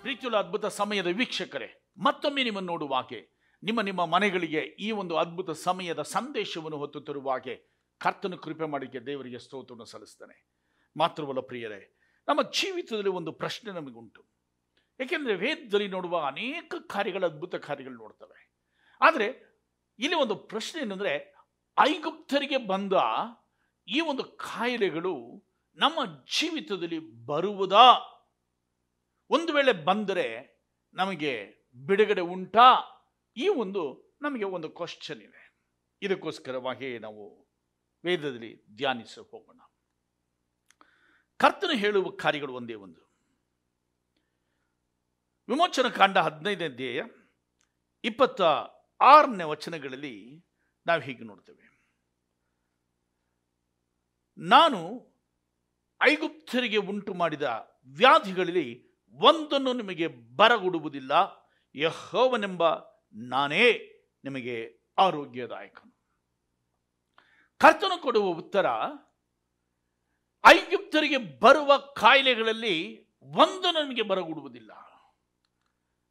ಪ್ರೀತಿಯುಳ್ಳ ಅದ್ಭುತ ಸಮಯದ ವೀಕ್ಷಕರೇ, ಮತ್ತೊಮ್ಮೆ ನಿಮ್ಮನ್ನು ನೋಡುವಾಗೆ ನಿಮ್ಮ ನಿಮ್ಮ ಮನೆಗಳಿಗೆ ಈ ಒಂದು ಅದ್ಭುತ ಸಮಯದ ಸಂದೇಶವನ್ನು ಹೊತ್ತು ತರುವಾಗೆ ಕರ್ತನು ಕೃಪೆ ಮಾಡಿಕೆ ದೇವರಿಗೆ ಸ್ತೋತ್ರವನ್ನು ಸಲ್ಲಿಸ್ತಾನೆ ಮಾತ್ರವಲ್ಲ ಪ್ರಿಯರೇ, ನಮ್ಮ ಜೀವಿತದಲ್ಲಿ ಒಂದು ಪ್ರಶ್ನೆ ನಮಗುಂಟು. ಏಕೆಂದರೆ ವೇದದಲ್ಲಿ ನೋಡುವ ಅನೇಕ ಕಾರ್ಯಗಳ, ಅದ್ಭುತ ಕಾರ್ಯಗಳು ನೋಡ್ತವೆ. ಆದರೆ ಇಲ್ಲಿ ಒಂದು ಪ್ರಶ್ನೆ ಏನಂದರೆ ಐಗುಪ್ತರಿಗೆ ಬಂದ ಈ ಒಂದು ಕಾಯಿಲೆಗಳು ನಮ್ಮ ಜೀವಿತದಲ್ಲಿ ಬರುವುದಾ? ಒಂದು ವೇಳೆ ಬಂದರೆ ನಮಗೆ ಬಿಡುಗಡೆ ಉಂಟಾ? ಈ ಒಂದು ನಮಗೆ ಒಂದು ಕ್ವಶನ್ ಇದೆ. ಇದಕ್ಕೋಸ್ಕರವಾಗಿ ನಾವು ವೇದದಲ್ಲಿ ಧ್ಯಾನಿಸ ಹೋಗೋಣ. ಕರ್ತನು ಹೇಳುವ ಕಾರ್ಯಗಳು ಒಂದೇ ಒಂದು. ವಿಮೋಚನ ಕಾಂಡ ಹದಿನೈದನೇ ಧ್ಯೇಯ ಇಪ್ಪತ್ತ ಆರನೇ ವಚನಗಳಲ್ಲಿ ನಾವು ಹೀಗೆ ನೋಡ್ತೇವೆ. ನಾನು ಐಗುಪ್ತರಿಗೆ ಉಂಟು ಮಾಡಿದ ವ್ಯಾಧಿಗಳಲ್ಲಿ ಒಂದನ್ನು ನಿಮಗೆ ಬರಗುಡುವುದಿಲ್ಲ, ಯಹೋವನೆಂಬ ನಾನೇ ನಿಮಗೆ ಆರೋಗ್ಯದಾಯಕನು. ಕರ್ತನು ಕೊಡುವ ಉತ್ತರ ಐಗುಪ್ತರಿಗೆ ಬರುವ ಕಾಯಿಲೆಗಳಲ್ಲಿ ಒಂದನ್ನು ನಿಮಗೆ ಬರಗುಡುವುದಿಲ್ಲ.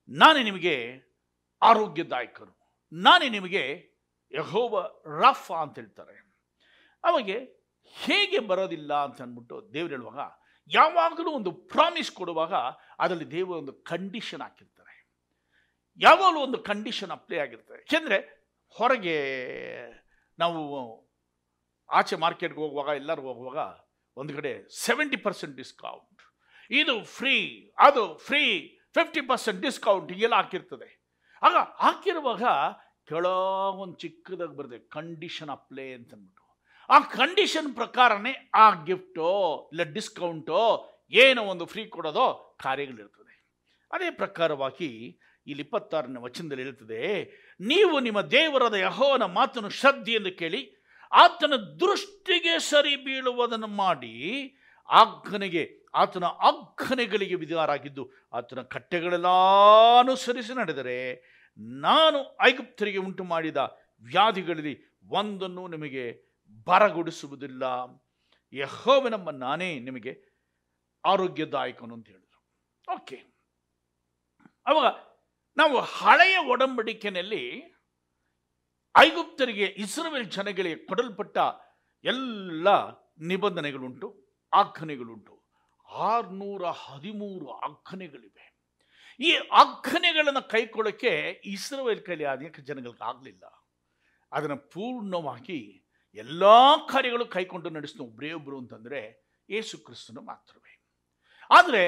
ನಾನೇ ನಿಮಗೆ ಆರೋಗ್ಯದಾಯಕನು. ನಾನೇ ನಿಮಗೆ ಯಹೋವ ರಫ ಅಂತ ಹೇಳ್ತಾರೆ. ಅವಾಗೆ ಹೇಗೆ ಬರೋದಿಲ್ಲ ಅಂತ ಅಂದ್ಬಿಟ್ಟು ದೇವ್ರು ಹೇಳುವಾಗ ಯಾವಾಗಲೂ ಒಂದು ಪ್ರಾಮಿಸ್ ಕೊಡುವಾಗ ಅದರಲ್ಲಿ ದೇವರು ಒಂದು ಕಂಡೀಷನ್ ಹಾಕಿರ್ತಾರೆ. ಯಾವಾಗಲೂ ಒಂದು ಕಂಡೀಷನ್ ಅಪ್ಲೈ ಆಗಿರ್ತದೆ ಯಾಕೆಂದರೆ ಹೊರಗೆ ನಾವು ಆಚೆ ಮಾರ್ಕೆಟ್ಗೆ ಹೋಗುವಾಗ, ಎಲ್ಲರೂ ಹೋಗುವಾಗ ಒಂದು ಕಡೆ ಸೆವೆಂಟಿ ಪರ್ಸೆಂಟ್ ಡಿಸ್ಕೌಂಟ್ ಇದು ಫ್ರೀ ಅದು ಫ್ರೀ ಫಿಫ್ಟಿ ಪರ್ಸೆಂಟ್ ಡಿಸ್ಕೌಂಟ್ ಹೀಗೆಲ್ಲ ಹಾಕಿರ್ತದೆ. ಆಗ ಹಾಕಿರುವಾಗ ಕೆಲವೊಂದು ಚಿಕ್ಕದಾಗಿ ಬರ್ತದೆ ಕಂಡೀಷನ್ ಅಪ್ಲೈ ಅಂತ ಆ ಕಂಡೀಷನ್ ಪ್ರಕಾರನೇ ಆ ಗಿಫ್ಟೋ ಇಲ್ಲ ಡಿಸ್ಕೌಂಟೋ ಏನೋ ಒಂದು ಫ್ರೀ ಕೊಡೋದೋ ಕಾರ್ಯಗಳಿರ್ತದೆ. ಅದೇ ಪ್ರಕಾರವಾಗಿ ಇಲ್ಲಿ ಇಪ್ಪತ್ತಾರನೇ ವಚನದಲ್ಲಿ ಇರ್ತದೆ ನೀವು ನಿಮ್ಮ ದೇವರಾದ ಯಹೋವನ ಮಾತನ್ನು ಶ್ರದ್ಧೆಯಿಂದ ಕೇಳಿ, ಆತನ ದೃಷ್ಟಿಗೆ ಸರಿ ಬೀಳುವುದನ್ನು ಮಾಡಿ ಆಜ್ಞನೆಗೆ ಆತನ ಆಜ್ಞನೆಗಳಿಗೆ ವಿಧಾರಾಗಿದ್ದು ಆತನ ಕಟ್ಟೆಗಳೆಲ್ಲ ಅನುಸರಿಸಿ ನಡೆದರೆ, ನಾನು ಐಗುಪ್ತರಿಗೆ ಉಂಟು ಮಾಡಿದ ವ್ಯಾಧಿಗಳಲ್ಲಿ ಒಂದನ್ನು ನಿಮಗೆ ಬರಗೊಡಿಸುವುದಿಲ್ಲ. ನಮ್ಮ ನಾನೇ ನಿಮಗೆ ಆರೋಗ್ಯದಾಯಕನು ಅಂತ ಹೇಳಿದರು. ಓಕೆ. ಅವಾಗ ನಾವು ಹಳೆಯ ಒಡಂಬಡಿಕೆಯಲ್ಲಿ ಐಗುಪ್ತರಿಗೆ ಇಸ್ರೇಲ್ ಜನಗಳಿಗೆ ಕೊಡಲ್ಪಟ್ಟ ಎಲ್ಲ ನಿಬಂಧನೆಗಳುಂಟು, ಆಜ್ಞೆಗಳುಂಟು. ಆರುನೂರ ಹದಿಮೂರು ಆಖನೆಗಳಿವೆ ಈ ಆಜ್ಞೆಗಳನ್ನು ಕೈಕೊಳ್ಳೋಕ್ಕೆ ಇಸ್ರೇಲ್ ಕೈಲಿ ಅನೇಕ ಜನಗಳಿಗೆ ಆಗಲಿಲ್ಲ ಅದನ್ನು ಪೂರ್ಣವಾಗಿ ಎಲ್ಲ ಕಾರ್ಯಗಳು ಕೈಕೊಂಡು ನಡೆಸಿದ ಒಬ್ಬರೇ ಒಬ್ಬರು ಅಂತಂದರೆ ಯೇಸು ಕ್ರಿಸ್ತನು ಮಾತ್ರವೇ. ಆದರೆ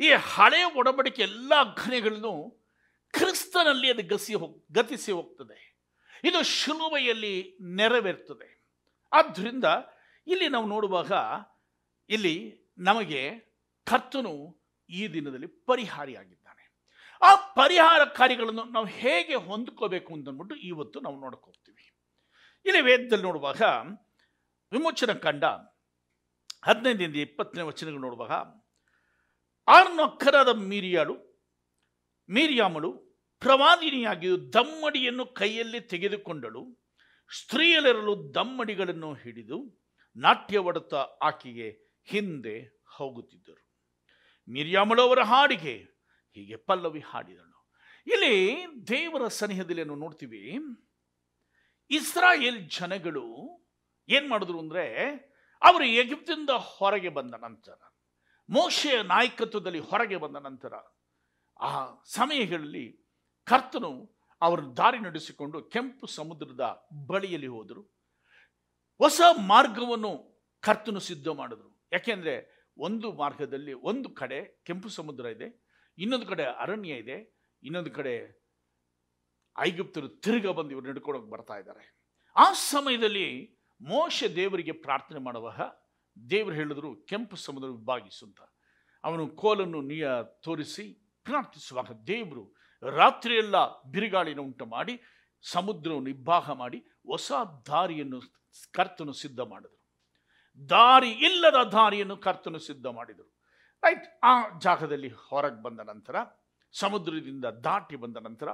ಈ ಹಳೆಯ ಒಡಂಬಡಿಕೆ ಎಲ್ಲ ಘನೆಗಳನ್ನು ಕ್ರಿಸ್ತನಲ್ಲಿ ಅದು ಗಸಿ ಹೋಗ್, ಗತಿಸಿ ಹೋಗ್ತದೆ. ಇದು ಶಿಲುವೆಯಲ್ಲಿ ನೆರವೇರ್ತದೆ. ಆದ್ದರಿಂದ ಇಲ್ಲಿ ನಾವು ನೋಡುವಾಗ ಇಲ್ಲಿ ನಮಗೆ ಕರ್ತನು ಈ ದಿನದಲ್ಲಿ ಪರಿಹಾರಿಯಾಗಿದ್ದಾನೆ. ಆ ಪರಿಹಾರ ಕಾರ್ಯಗಳನ್ನು ನಾವು ಹೇಗೆ ಹೊಂದ್ಕೋಬೇಕು ಅಂತಂದ್ಬಿಟ್ಟು ಇವತ್ತು ನಾವು ಹೋಗ್ತೀವಿ ಇಲ್ಲಿ ವೇದದಲ್ಲಿ ನೋಡುವಾಗ, ವಿಮೋಚನ ಕಂಡ ಹದಿನೈದರಿಂದ ಇಪ್ಪತ್ತನೇ ವಚನಗಳು ನೋಡುವಾಗ ಆರ್ನೊಕ್ಕರಾದ ಮೀರಿಯಾಳು, ಮೀರಿಯಾಮಳು ಪ್ರವಾದಿನಿಯಾಗಿಯೂ ದಮ್ಮಡಿಯನ್ನು ಕೈಯಲ್ಲಿ ತೆಗೆದುಕೊಂಡಳು ಸ್ತ್ರೀಯರೆರಲು ದಮ್ಮಡಿಗಳನ್ನು ಹಿಡಿದು ನಾಟ್ಯವಡುತ್ತಾ ಆಕೆಗೆ ಹಿಂದೆ ಹೋಗುತ್ತಿದ್ದರು. ಮಿರ್ಯಾಮಳು ಅವರ ಹಾಡಿಗೆ ಹೀಗೆ ಪಲ್ಲವಿ ಹಾಡಿದಳು. ಇಲ್ಲಿ ದೇವರ ಸನಿಹದಲ್ಲಿ ನೋಡ್ತೀವಿ? ಇಸ್ರಾಯೇಲ್ ಜನಗಳು ಏನು ಮಾಡಿದ್ರು ಅಂದ್ರೆ ಅವರು ಎಗಿಪ್ತಿಂದ ಹೊರಗೆ ಬಂದ ನಂತರ ಮೋಶೆಯ ನಾಯಕತ್ವದಲ್ಲಿ ಹೊರಗೆ ಬಂದ ನಂತರ ಆ ಸಮಯಗಳಲ್ಲಿ ಕರ್ತನು ಅವರ ದಾರಿ ನಡೆಸಿಕೊಂಡು ಕೆಂಪು ಸಮುದ್ರದ ಬಳಿಯಲ್ಲಿ ಹೋದರು. ಹೊಸ ಮಾರ್ಗವನ್ನು ಕರ್ತನು ಸಿದ್ಧ ಮಾಡಿದ್ರು. ಯಾಕೆಂದ್ರೆ ಒಂದು ಮಾರ್ಗದಲ್ಲಿ ಒಂದು ಕಡೆ ಕೆಂಪು ಸಮುದ್ರ ಇದೆ, ಇನ್ನೊಂದು ಕಡೆ ಅರಣ್ಯ ಇದೆ, ಇನ್ನೊಂದು ಕಡೆ ಐಗುಪ್ತರು ತಿರುಗ ಬಂದು ಇವರು ನಡ್ಕೊಂಡೋಗಿ ಬರ್ತಾ ಇದ್ದಾರೆ. ಆ ಸಮಯದಲ್ಲಿ ಮೋಶ ದೇವರಿಗೆ ಪ್ರಾರ್ಥನೆ ಮಾಡುವಾಗ ದೇವರು ಹೇಳಿದ್ರು, ಕೆಂಪು ಸಮುದ್ರ ವಿಭಾಗಿಸು ಅಂತ ಅವನು ಕೋಲನ್ನು ನಿಯ ತೋರಿಸಿ ಪ್ರಾರ್ಥಿಸುವಾಗ ದೇವರು ರಾತ್ರಿಯೆಲ್ಲ ಬಿರುಗಾಳಿನ ಉಂಟು ಮಾಡಿ, ಸಮುದ್ರವನ್ನು ಇಬ್ಬಾಗ ಮಾಡಿ ಹೊಸ ದಾರಿಯನ್ನು ಕರ್ತನು ಸಿದ್ಧ ಮಾಡಿದರು. ದಾರಿ ಇಲ್ಲದ ದಾರಿಯನ್ನು ಕರ್ತನು ಸಿದ್ಧ ಮಾಡಿದರು. ರೈಟ್, ಆ ಜಾಗದಲ್ಲಿ ಹೊರಗೆ ಬಂದ ನಂತರ, ಸಮುದ್ರದಿಂದ ದಾಟಿ ಬಂದ ನಂತರ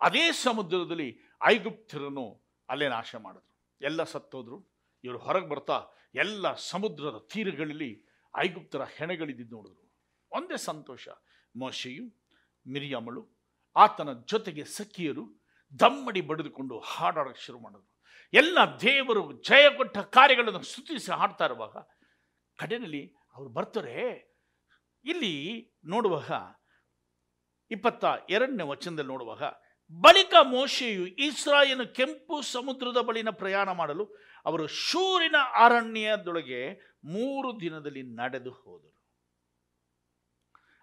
ಅದೇ ಸಮುದ್ರದಲ್ಲಿ ಐಗುಪ್ತರನ್ನು ಅಲ್ಲೇ ನಾಶ ಮಾಡಿದ್ರು. ಎಲ್ಲ ಸತ್ತೋದ್ರು. ಇವರು ಹೊರಗೆ ಬರ್ತಾ ಎಲ್ಲ ಸಮುದ್ರದ ತೀರಗಳಲ್ಲಿ ಐಗುಪ್ತರ ಹೆಣಗಳಿದ್ದು ನೋಡಿದ್ರು. ಒಂದೇ ಸಂತೋಷ. ಮೋಶೆಯು, ಮಿರಿಯಮಳು, ಆತನ ಜೊತೆಗೆ ಸಖಿಯರು ದಮ್ಮಡಿ ಬಡಿದುಕೊಂಡು ಹಾಡಾಡಕ್ಕೆ ಶುರು ಮಾಡಿದ್ರು. ಎಲ್ಲ ದೇವರು ಜಯ ಕೊಟ್ಟ ಕಾರ್ಯಗಳನ್ನು ಸ್ತುತಿಸಿ ಹಾಡ್ತಾ ಇರುವಾಗ ಕಡೆಯಲ್ಲಿ ಅವ್ರು ಬರ್ತಾರೆ. ಇಲ್ಲಿ ನೋಡುವಾಗ ಇಪ್ಪತ್ತ ಎರಡನೇ ವಚನದಲ್ಲಿ ನೋಡುವಾಗ ಬಳಿಕ ಮೋಶೆಯು ಇಸ್ರಾಯೇಲ್ ಕೆಂಪು ಸಮುದ್ರದ ಬಳಿನ ಪ್ರಯಾಣ ಮಾಡಲು ಅವರು ಶೂರಿನ ಅರಣ್ಯದೊಳಗೆ ಮೂರು ದಿನದಲ್ಲಿ ನಡೆದು ಹೋದರು.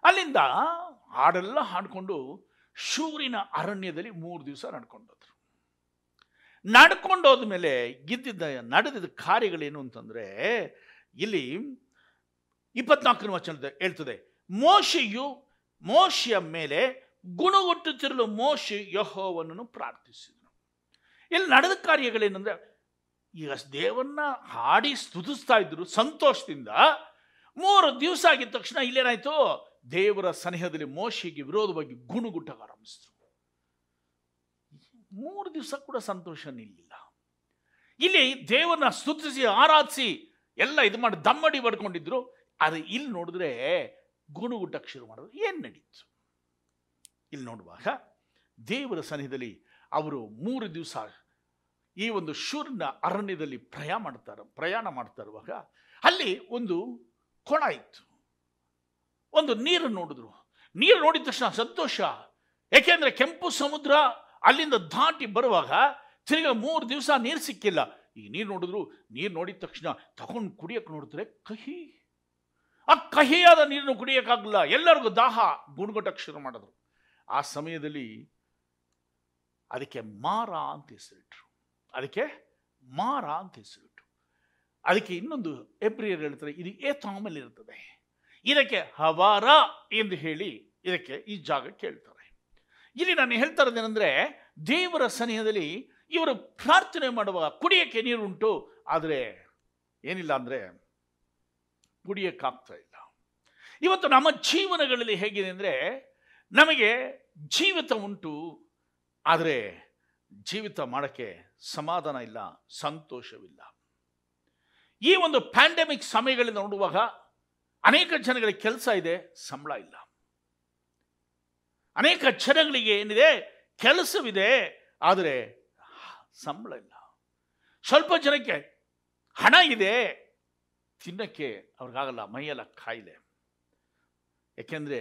ಅಲ್ಲಿಂದ ಹಾಡೆಲ್ಲ ಹಾಡ್ಕೊಂಡು ಶೂರಿನ ಅರಣ್ಯದಲ್ಲಿ ಮೂರು ದಿವಸ ನಡ್ಕೊಂಡೋದ್ರು. ಮೇಲೆ ಗಿದ್ದಿದ್ದ ನಡೆದಿದ್ದ ಕಾರ್ಯಗಳೇನು ಅಂತಂದರೆ, ಇಲ್ಲಿ ಇಪ್ಪತ್ನಾಲ್ಕನೇ ವಚನದ ಹೇಳ್ತದೆ, ಮೋಶೆಯು ಮೋಶೆಯ ಮೇಲೆ ಗುಣಗೊಟ್ಟುತ್ತಿರಲು ಮೋಶೆ ಯಹೋವನನ್ನು ಪ್ರಾರ್ಥಿಸಿದನು. ಇಲ್ಲಿ ನಡೆದ ಕಾರ್ಯಗಳೇನೆಂದ್ರೆ, ಈಗ ದೇವನ್ನ ಹಾಡಿ ಸ್ತುತಿಸ್ತಾ ಇದ್ರು ಸಂತೋಷದಿಂದ, ಮೂರು ದಿವಸ ಆಗಿದ ತಕ್ಷಣ ಇಲ್ಲೇನಾಯ್ತು? ದೇವರ ಸನಿಹದಲ್ಲಿ ಮೋಶೆಗೆ ವಿರೋಧವಾಗಿ ಗುಣಗುಟ್ಟಕ್ಕೆ ಆರಂಭಿಸಿದ್ರು. ಮೂರು ದಿವಸ ಕೂಡ ಸಂತೋಷ ನಿಲ್ಲಿಲ್ಲ. ಇಲ್ಲಿ ದೇವರನ್ನ ಸ್ತುತಿಸಿ, ಆರಾಧಿಸಿ, ಎಲ್ಲ ಇದು ಮಾಡಿ ದಮ್ಮಡಿ ಪಡ್ಕೊಂಡಿದ್ರು ಆದರೆ ಇಲ್ಲಿ ನೋಡಿದ್ರೆ ಗುಣಗುಟ್ಟಕ್ಕೆ ಶುರು ಮಾಡಿದ್ರು. ಏನು ನಡೀತು? ಇಲ್ಲಿ ನೋಡುವಾಗ ದೇವರ ಸನ್ನಿಧಿಯಲ್ಲಿ ಅವರು ಮೂರು ದಿವಸ ಈ ಒಂದು ಶೂರ್ನ ಅರಣ್ಯದಲ್ಲಿ ಪ್ರಯಾಣ ಮಾಡ್ತಾರೆ, ಪ್ರಯಾಣ ಮಾಡ್ತಾ ಇರುವಾಗ ಅಲ್ಲಿ ಒಂದು ಕೊಣ ಇತ್ತು. ಒಂದು ನೀರು ನೋಡಿದ್ರು. ನೀರು ನೋಡಿದ ತಕ್ಷಣ ಸಂತೋಷ. ಏಕೆಂದರೆ ಕೆಂಪು ಸಮುದ್ರ ಅಲ್ಲಿಂದ ದಾಟಿ ಬರುವಾಗ ತಿರುಗ ಮೂರು ದಿವಸ ನೀರು ಸಿಕ್ಕಿಲ್ಲ. ಈ ನೀರು ನೋಡಿದ್ರು, ನೀರು ನೋಡಿದ ತಕ್ಷಣ ತಗೊಂಡು ಕುಡಿಯಕ್ಕೆ ನೋಡಿದ್ರೆ ಕಹಿ. ಆ ಕಹಿಯಾದ ನೀರನ್ನು ಕುಡಿಯೋಕ್ಕಾಗಲ್ಲ ಎಲ್ಲರಿಗೂ ದಾಹ ಗುಣಗೊಟ್ಟಕ್ಕೆ ಶುರು ಮಾಡಿದ್ರು. ಆ ಸಮಯದಲ್ಲಿ ಅದಕ್ಕೆ ಮಾರ ಅಂತ ಹೆಸರಿಟ್ರು. ಅದಕ್ಕೆ ಮಾರ ಅಂತ ಹೆಸರಿಟ್ರು. ಅದಕ್ಕೆ ಇನ್ನೊಂದು ಎಬ್ರಿಯರ್ ಹೇಳ್ತಾರೆ, ಇದು ಏತಾಮಲ್ಲಿ ಇರ್ತದೆ ಇದಕ್ಕೆ ಹವಾರ ಎಂದು ಹೇಳಿ ಇದಕ್ಕೆ ಈ ಜಾಗ ಕೇಳ್ತಾರೆ. ಇಲ್ಲಿ ನಾನು ಹೇಳ್ತಾ ಇರೋದೇನೆಂದ್ರೆ ದೇವರ ಸನಿಹದಲ್ಲಿ ಇವರು ಪ್ರಾರ್ಥನೆ ಮಾಡುವ ಕುಡಿಯಕ್ಕೆ ನೀರುಂಟು, ಆದರೆ ಏನಿಲ್ಲ ಅಂದರೆ ಕುಡಿಯಕ್ಕಾಗ್ತಾ ಇಲ್ಲ. ಇವತ್ತು ನಮ್ಮ ಜೀವನಗಳಲ್ಲಿ ಹೇಗಿದೆ ಅಂದರೆ ನಮಗೆ ಜೀವಿತ ಉಂಟು, ಆದರೆ ಜೀವಿತ ಮಾಡೋಕ್ಕೆ ಸಮಾಧಾನ ಇಲ್ಲ, ಸಂತೋಷವಿಲ್ಲ. ಈ ಒಂದು ಪ್ಯಾಂಡಮಿಕ್ ಸಮಯಗಳಲ್ಲಿ ನೋಡುವಾಗ ಅನೇಕ ಜನಗಳಿಗೆ ಕೆಲಸ ಇದೆ, ಸಂಬಳ ಇಲ್ಲ. ಅನೇಕ ಜನಗಳಿಗೆ ಏನಿದೆ, ಕೆಲಸವಿದೆ, ಆದರೆ ಸಂಬಳ ಇಲ್ಲ. ಸ್ವಲ್ಪ ಜನಕ್ಕೆ ಹಣ ಇದೆ, ತಿನ್ನಕ್ಕೆ ಅವ್ರಿಗಾಗಲ್ಲ, ಮೈಯೆಲ್ಲ ಕಾಯಿಲೆ. ಯಾಕೆಂದರೆ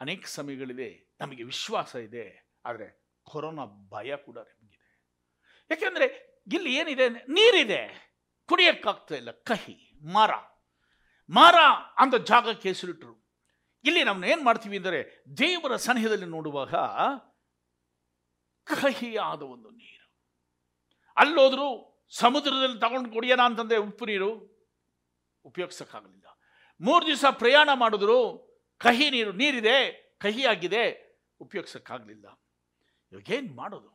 ಅನೇಕ ಸಮಯಗಳಿದೆ ನಮಗೆ ವಿಶ್ವಾಸ ಇದೆ, ಆದರೆ ಕೊರೋನಾ ಭಯ ಕೂಡ ನಮಗಿದೆ. ಯಾಕೆಂದರೆ ಇಲ್ಲಿ ಏನಿದೆ ನೀರಿದೆ, ಕುಡಿಯೋಕ್ಕಾಗ್ತಾ ಇಲ್ಲ, ಕಹಿ, ಮಾರ. ಮಾರ ಅಂತ ಜಾಗಕ್ಕೆ ಹೆಸರಿಟ್ಟರು ಇಲ್ಲಿ ನಾವು ಏನು ಮಾಡ್ತೀವಿ ಅಂದರೆ ದೇವರ ಸನಿಹದಲ್ಲಿ ನೋಡುವಾಗ ಕಹಿಯಾದ ಒಂದು ನೀರು. ಅಲ್ಲೋದ್ರು ಸಮುದ್ರದಲ್ಲಿ ತಗೊಂಡು ಕುಡಿಯೋಣ ಅಂತಂದರೆ ಉಪ್ಪು ನೀರು ಉಪಯೋಗಿಸೋಕ್ಕಾಗಲಿಲ್ಲ. ಮೂರು ದಿವಸ ಪ್ರಯಾಣ ಮಾಡಿದ್ರು ಕಹಿ ನೀರು, ನೀರಿದೆ, ಕಹಿಯಾಗಿದೆ, ಉಪಯೋಗಿಸೋಕ್ಕಾಗಲಿಲ್ಲ. ಇವಾಗ ಏನು ಮಾಡೋದು?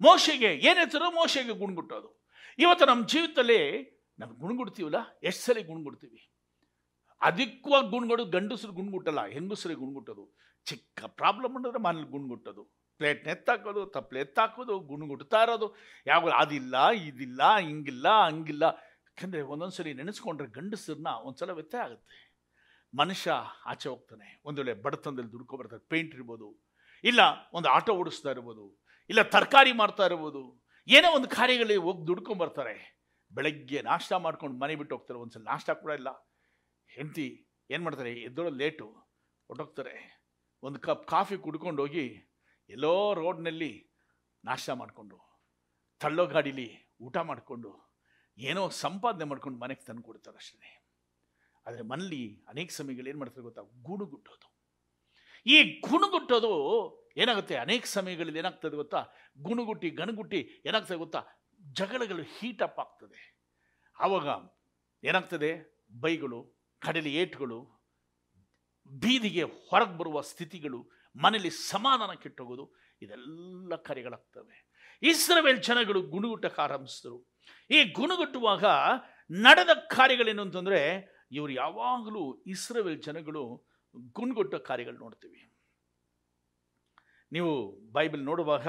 ಮೋಶೆಗೆ ಏನೇತರೋ ಮೋಶೆಗೆ ಗುಣಗುಟ್ಟೋದು. ಇವತ್ತು ನಮ್ಮ ಜೀವಿತದಲ್ಲಿ ನಾವು ಗುಣಗುಡ್ತೀವಲ್ಲ? ಎಷ್ಟು ಸಲ ಗುಣಗುಡ್ತೀವಿ? ಅಧಿಕವಾಗಿ ಗುಣಗೊಡೋದು ಗಂಡಸರು ಗುಣಗುಟ್ಟಲ್ಲ, ಹೆಂಗಸರಿಗೆ ಗುಣಗುಟ್ಟೋದು. ಚಿಕ್ಕ ಪ್ರಾಬ್ಲಮ್ ಮಾಡಿದ್ರೆ ಮನೇಲಿ ಗುಣಗುಟ್ಟೋದು. ಪ್ಲೇಟ್ನ ಎತ್ತಾಕೋದು ತಪ್ಪಲೆ ಎತ್ತಾಕೋದು, ಗುಣಗುಡ್ತಾ ಇರೋದು. ಯಾವಾಗ ಅದಿಲ್ಲ, ಇದಿಲ್ಲ, ಹಿಂಗಿಲ್ಲ, ಹಂಗಿಲ್ಲ. ಯಾಕಂದರೆ ಒಂದೊಂದ್ಸರಿ ನೆನೆಸ್ಕೊಂಡ್ರೆ ಗಂಡಸರನ್ನ ಒಂದ್ಸಲ ವ್ಯತ್ಯಯ ಆಗುತ್ತೆ. ಮನುಷ್ಯ ಆಚೆ ಹೋಗ್ತಾನೆ. ಒಂದು ವೇಳೆ ಬಡತನದಲ್ಲಿ ದುಡ್ಕೊ ಬರ್ತಾರೆ ಪೇಂಟ್ ಇರ್ಬೋದು, ಇಲ್ಲ ಒಂದು ಆಟೋ ಓಡಿಸ್ತಾ ಇರ್ಬೋದು, ಇಲ್ಲ ತರಕಾರಿ ಮಾಡ್ತಾ ಇರ್ಬೋದು, ಏನೋ ಒಂದು ಕಾರ್ಯಗಳಿಗೆ ಹೋಗಿ ದುಡ್ಕೊಂಬರ್ತಾರೆ ಬೆಳಗ್ಗೆ ನಾಷ್ಟ ಮಾಡ್ಕೊಂಡು ಮನೆ ಬಿಟ್ಟು ಹೋಗ್ತಾರೆ. ಒಂದ್ಸಲ ನಾಷ್ಟ ಕೂಡ ಇಲ್ಲ. ಹೆಂಡತಿ ಏನು ಮಾಡ್ತಾರೆ, ಎದ್ದೋಳು ಲೇಟು ಹೊಟ್ಟೋಗ್ತಾರೆ ಒಂದು ಕಪ್ ಕಾಫಿ ಕುಡ್ಕೊಂಡು ಹೋಗಿ ಎಲ್ಲೋ ರೋಡ್ನಲ್ಲಿ ನಾಷ್ಟ ಮಾಡಿಕೊಂಡು, ತಳ್ಳೋ ಗಾಡೀಲಿ ಊಟ ಮಾಡಿಕೊಂಡು, ಏನೋ ಸಂಪಾದನೆ ಮಾಡ್ಕೊಂಡು ಮನೆಗೆ ತಂದು ಕೊಡ್ತಾರೆ ಅಷ್ಟೇ. ಆದರೆ ಮನೇಲಿ ಅನೇಕ ಸಮಯಗಳು ಏನು ಮಾಡ್ತಾರೆ ಗೊತ್ತಾ? ಗುಣಗುಟ್ಟೋದು. ಈ ಗುಣಗುಟ್ಟೋದು ಏನಾಗುತ್ತೆ? ಅನೇಕ ಸಮಯಗಳಲ್ಲಿ ಏನಾಗ್ತದೆ ಗೊತ್ತಾ? ಗುಣಗುಟ್ಟಿ, ಗಣಗುಟ್ಟಿ ಏನಾಗ್ತದೆ ಗೊತ್ತಾ? ಜಗಳಗಳು ಹೀಟಪ್ ಆಗ್ತದೆ. ಆವಾಗ ಏನಾಗ್ತದೆ? ಬೈಗಳು, ಕಡಲಿ ಏಟುಗಳು, ಬೀದಿಗೆ ಹೊರಗೆ ಬರುವ ಸ್ಥಿತಿಗಳು, ಮನೆಯಲ್ಲಿ ಸಮಾಧಾನ ಕೆಟ್ಟೋಗೋದು, ಇದೆಲ್ಲ ಕಾರ್ಯಗಳಾಗ್ತವೆ. ಇಸ್ರವೇಲ್ ಜನಗಳು ಗುಣಗುಟ್ಟಕ್ಕೆ ಆರಂಭಿಸಿದರು. ಈ ಗುಣಗುಟ್ಟುವಾಗ ನಡೆದ ಕಾರ್ಯಗಳೇನು ಅಂತಂದರೆ ಇವರು ಯಾವಾಗಲೂ ಇಸ್ರೇಲ್ ಜನಗಳು ಗುಣಗುಟ್ಟ ಕಾರ್ಯಗಳು ನೋಡ್ತೀವಿ. ನೀವು ಬೈಬಲ್ ನೋಡುವಾಗ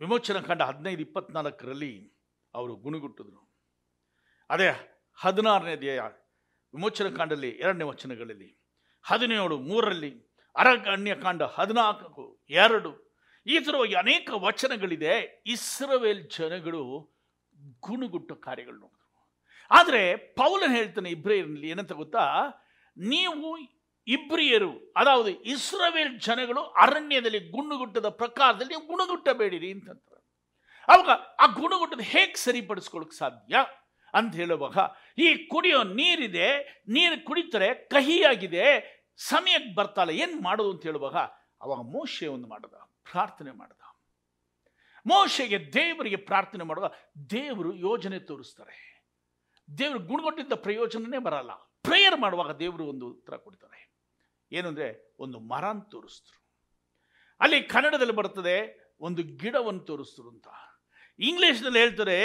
ವಿಮೋಚನಾ ಕಂಡ ಹದಿನೈದು ಇಪ್ಪತ್ನಾಲ್ಕರಲ್ಲಿ ಅವರು ಗುಣಗುಟ್ಟಿದ್ರು. ಅದೇ ಹದಿನಾರನೇ ದೇಹ ವಿಮೋಚನ ಕಾಂಡಲ್ಲಿ ಎರಡನೇ ವಚನಗಳಲ್ಲಿ ಹದಿನೇಳು ಮೂರರಲ್ಲಿ ಅರಣ್ಯಕಾಂಡ ಹದಿನಾಲ್ಕು ಎರಡು ಈ ಥರವಾಗಿ ಅನೇಕ ವಚನಗಳಿದೆ. ಇಸ್ರವೇಲ್ ಜನಗಳು ಗುಣಗುಟ್ಟ ಕಾರ್ಯಗಳು ಆದರೆ ಪೌಲನ್ ಹೇಳ್ತಾನೆ ಇಬ್ರಿಯರಲ್ಲಿ ಏನಂತ ಗೊತ್ತಾ? ನೀವು ಇಬ್ರಿಯರು, ಅದಾವುದು ಇಸ್ರವೇಲ್ ಜನಗಳು ಅರಣ್ಯದಲ್ಲಿ ಗುಣಗುಟ್ಟದ ಪ್ರಕಾರದಲ್ಲಿ ಗುಣಗುಟ್ಟಬೇಡಿರಿ ಅಂತಂತ ಅವಾಗ ಆ ಗುಣಗುಟ್ಟದ ಹೇಗೆ ಸರಿಪಡಿಸ್ಕೊಳ್ಳೋಕೆ ಸಾಧ್ಯ ಅಂತ ಹೇಳುವಾಗ, ಈ ಕುಡಿಯೋ ನೀರಿದೆ, ನೀರು ಕುಡಿತರೆ ಕಹಿಯಾಗಿದೆ ಸಮಯಕ್ಕೆ ಬರ್ತಾಳೆ ಏನು ಮಾಡೋದು ಅಂತ ಹೇಳುವಾಗ, ಅವಾಗ ಮೋಶೆ ಒಂದು ಮಾಡಿದ, ಪ್ರಾರ್ಥನೆ ಮಾಡಿದ. ಮೋಶೆಗೆ ದೇವರಿಗೆ ಪ್ರಾರ್ಥನೆ ಮಾಡುವಾಗ ದೇವರು ಯೋಜನೆ ತೋರಿಸ್ತಾರೆ. ದೇವರು ಗುಣಗೊಟ್ಟಿದ್ದ ಪ್ರಯೋಜನನೇ ಬರಲ್ಲ. ಪ್ರೇಯರ್ ಮಾಡುವಾಗ ದೇವರು ಒಂದು ಉತ್ತರ ಕೊಡ್ತಾರೆ. ಏನಂದರೆ ಒಂದು ಮರನ್ ತೋರಿಸ್ತರು ಅಲ್ಲಿ ಕನ್ನಡದಲ್ಲಿ ಬರ್ತದೆ, ಒಂದು ಗಿಡವನ್ನು ತೋರಿಸ್ತರು ಅಂತ. ಇಂಗ್ಲೀಷ್ನಲ್ಲಿ ಹೇಳ್ತಾರೆ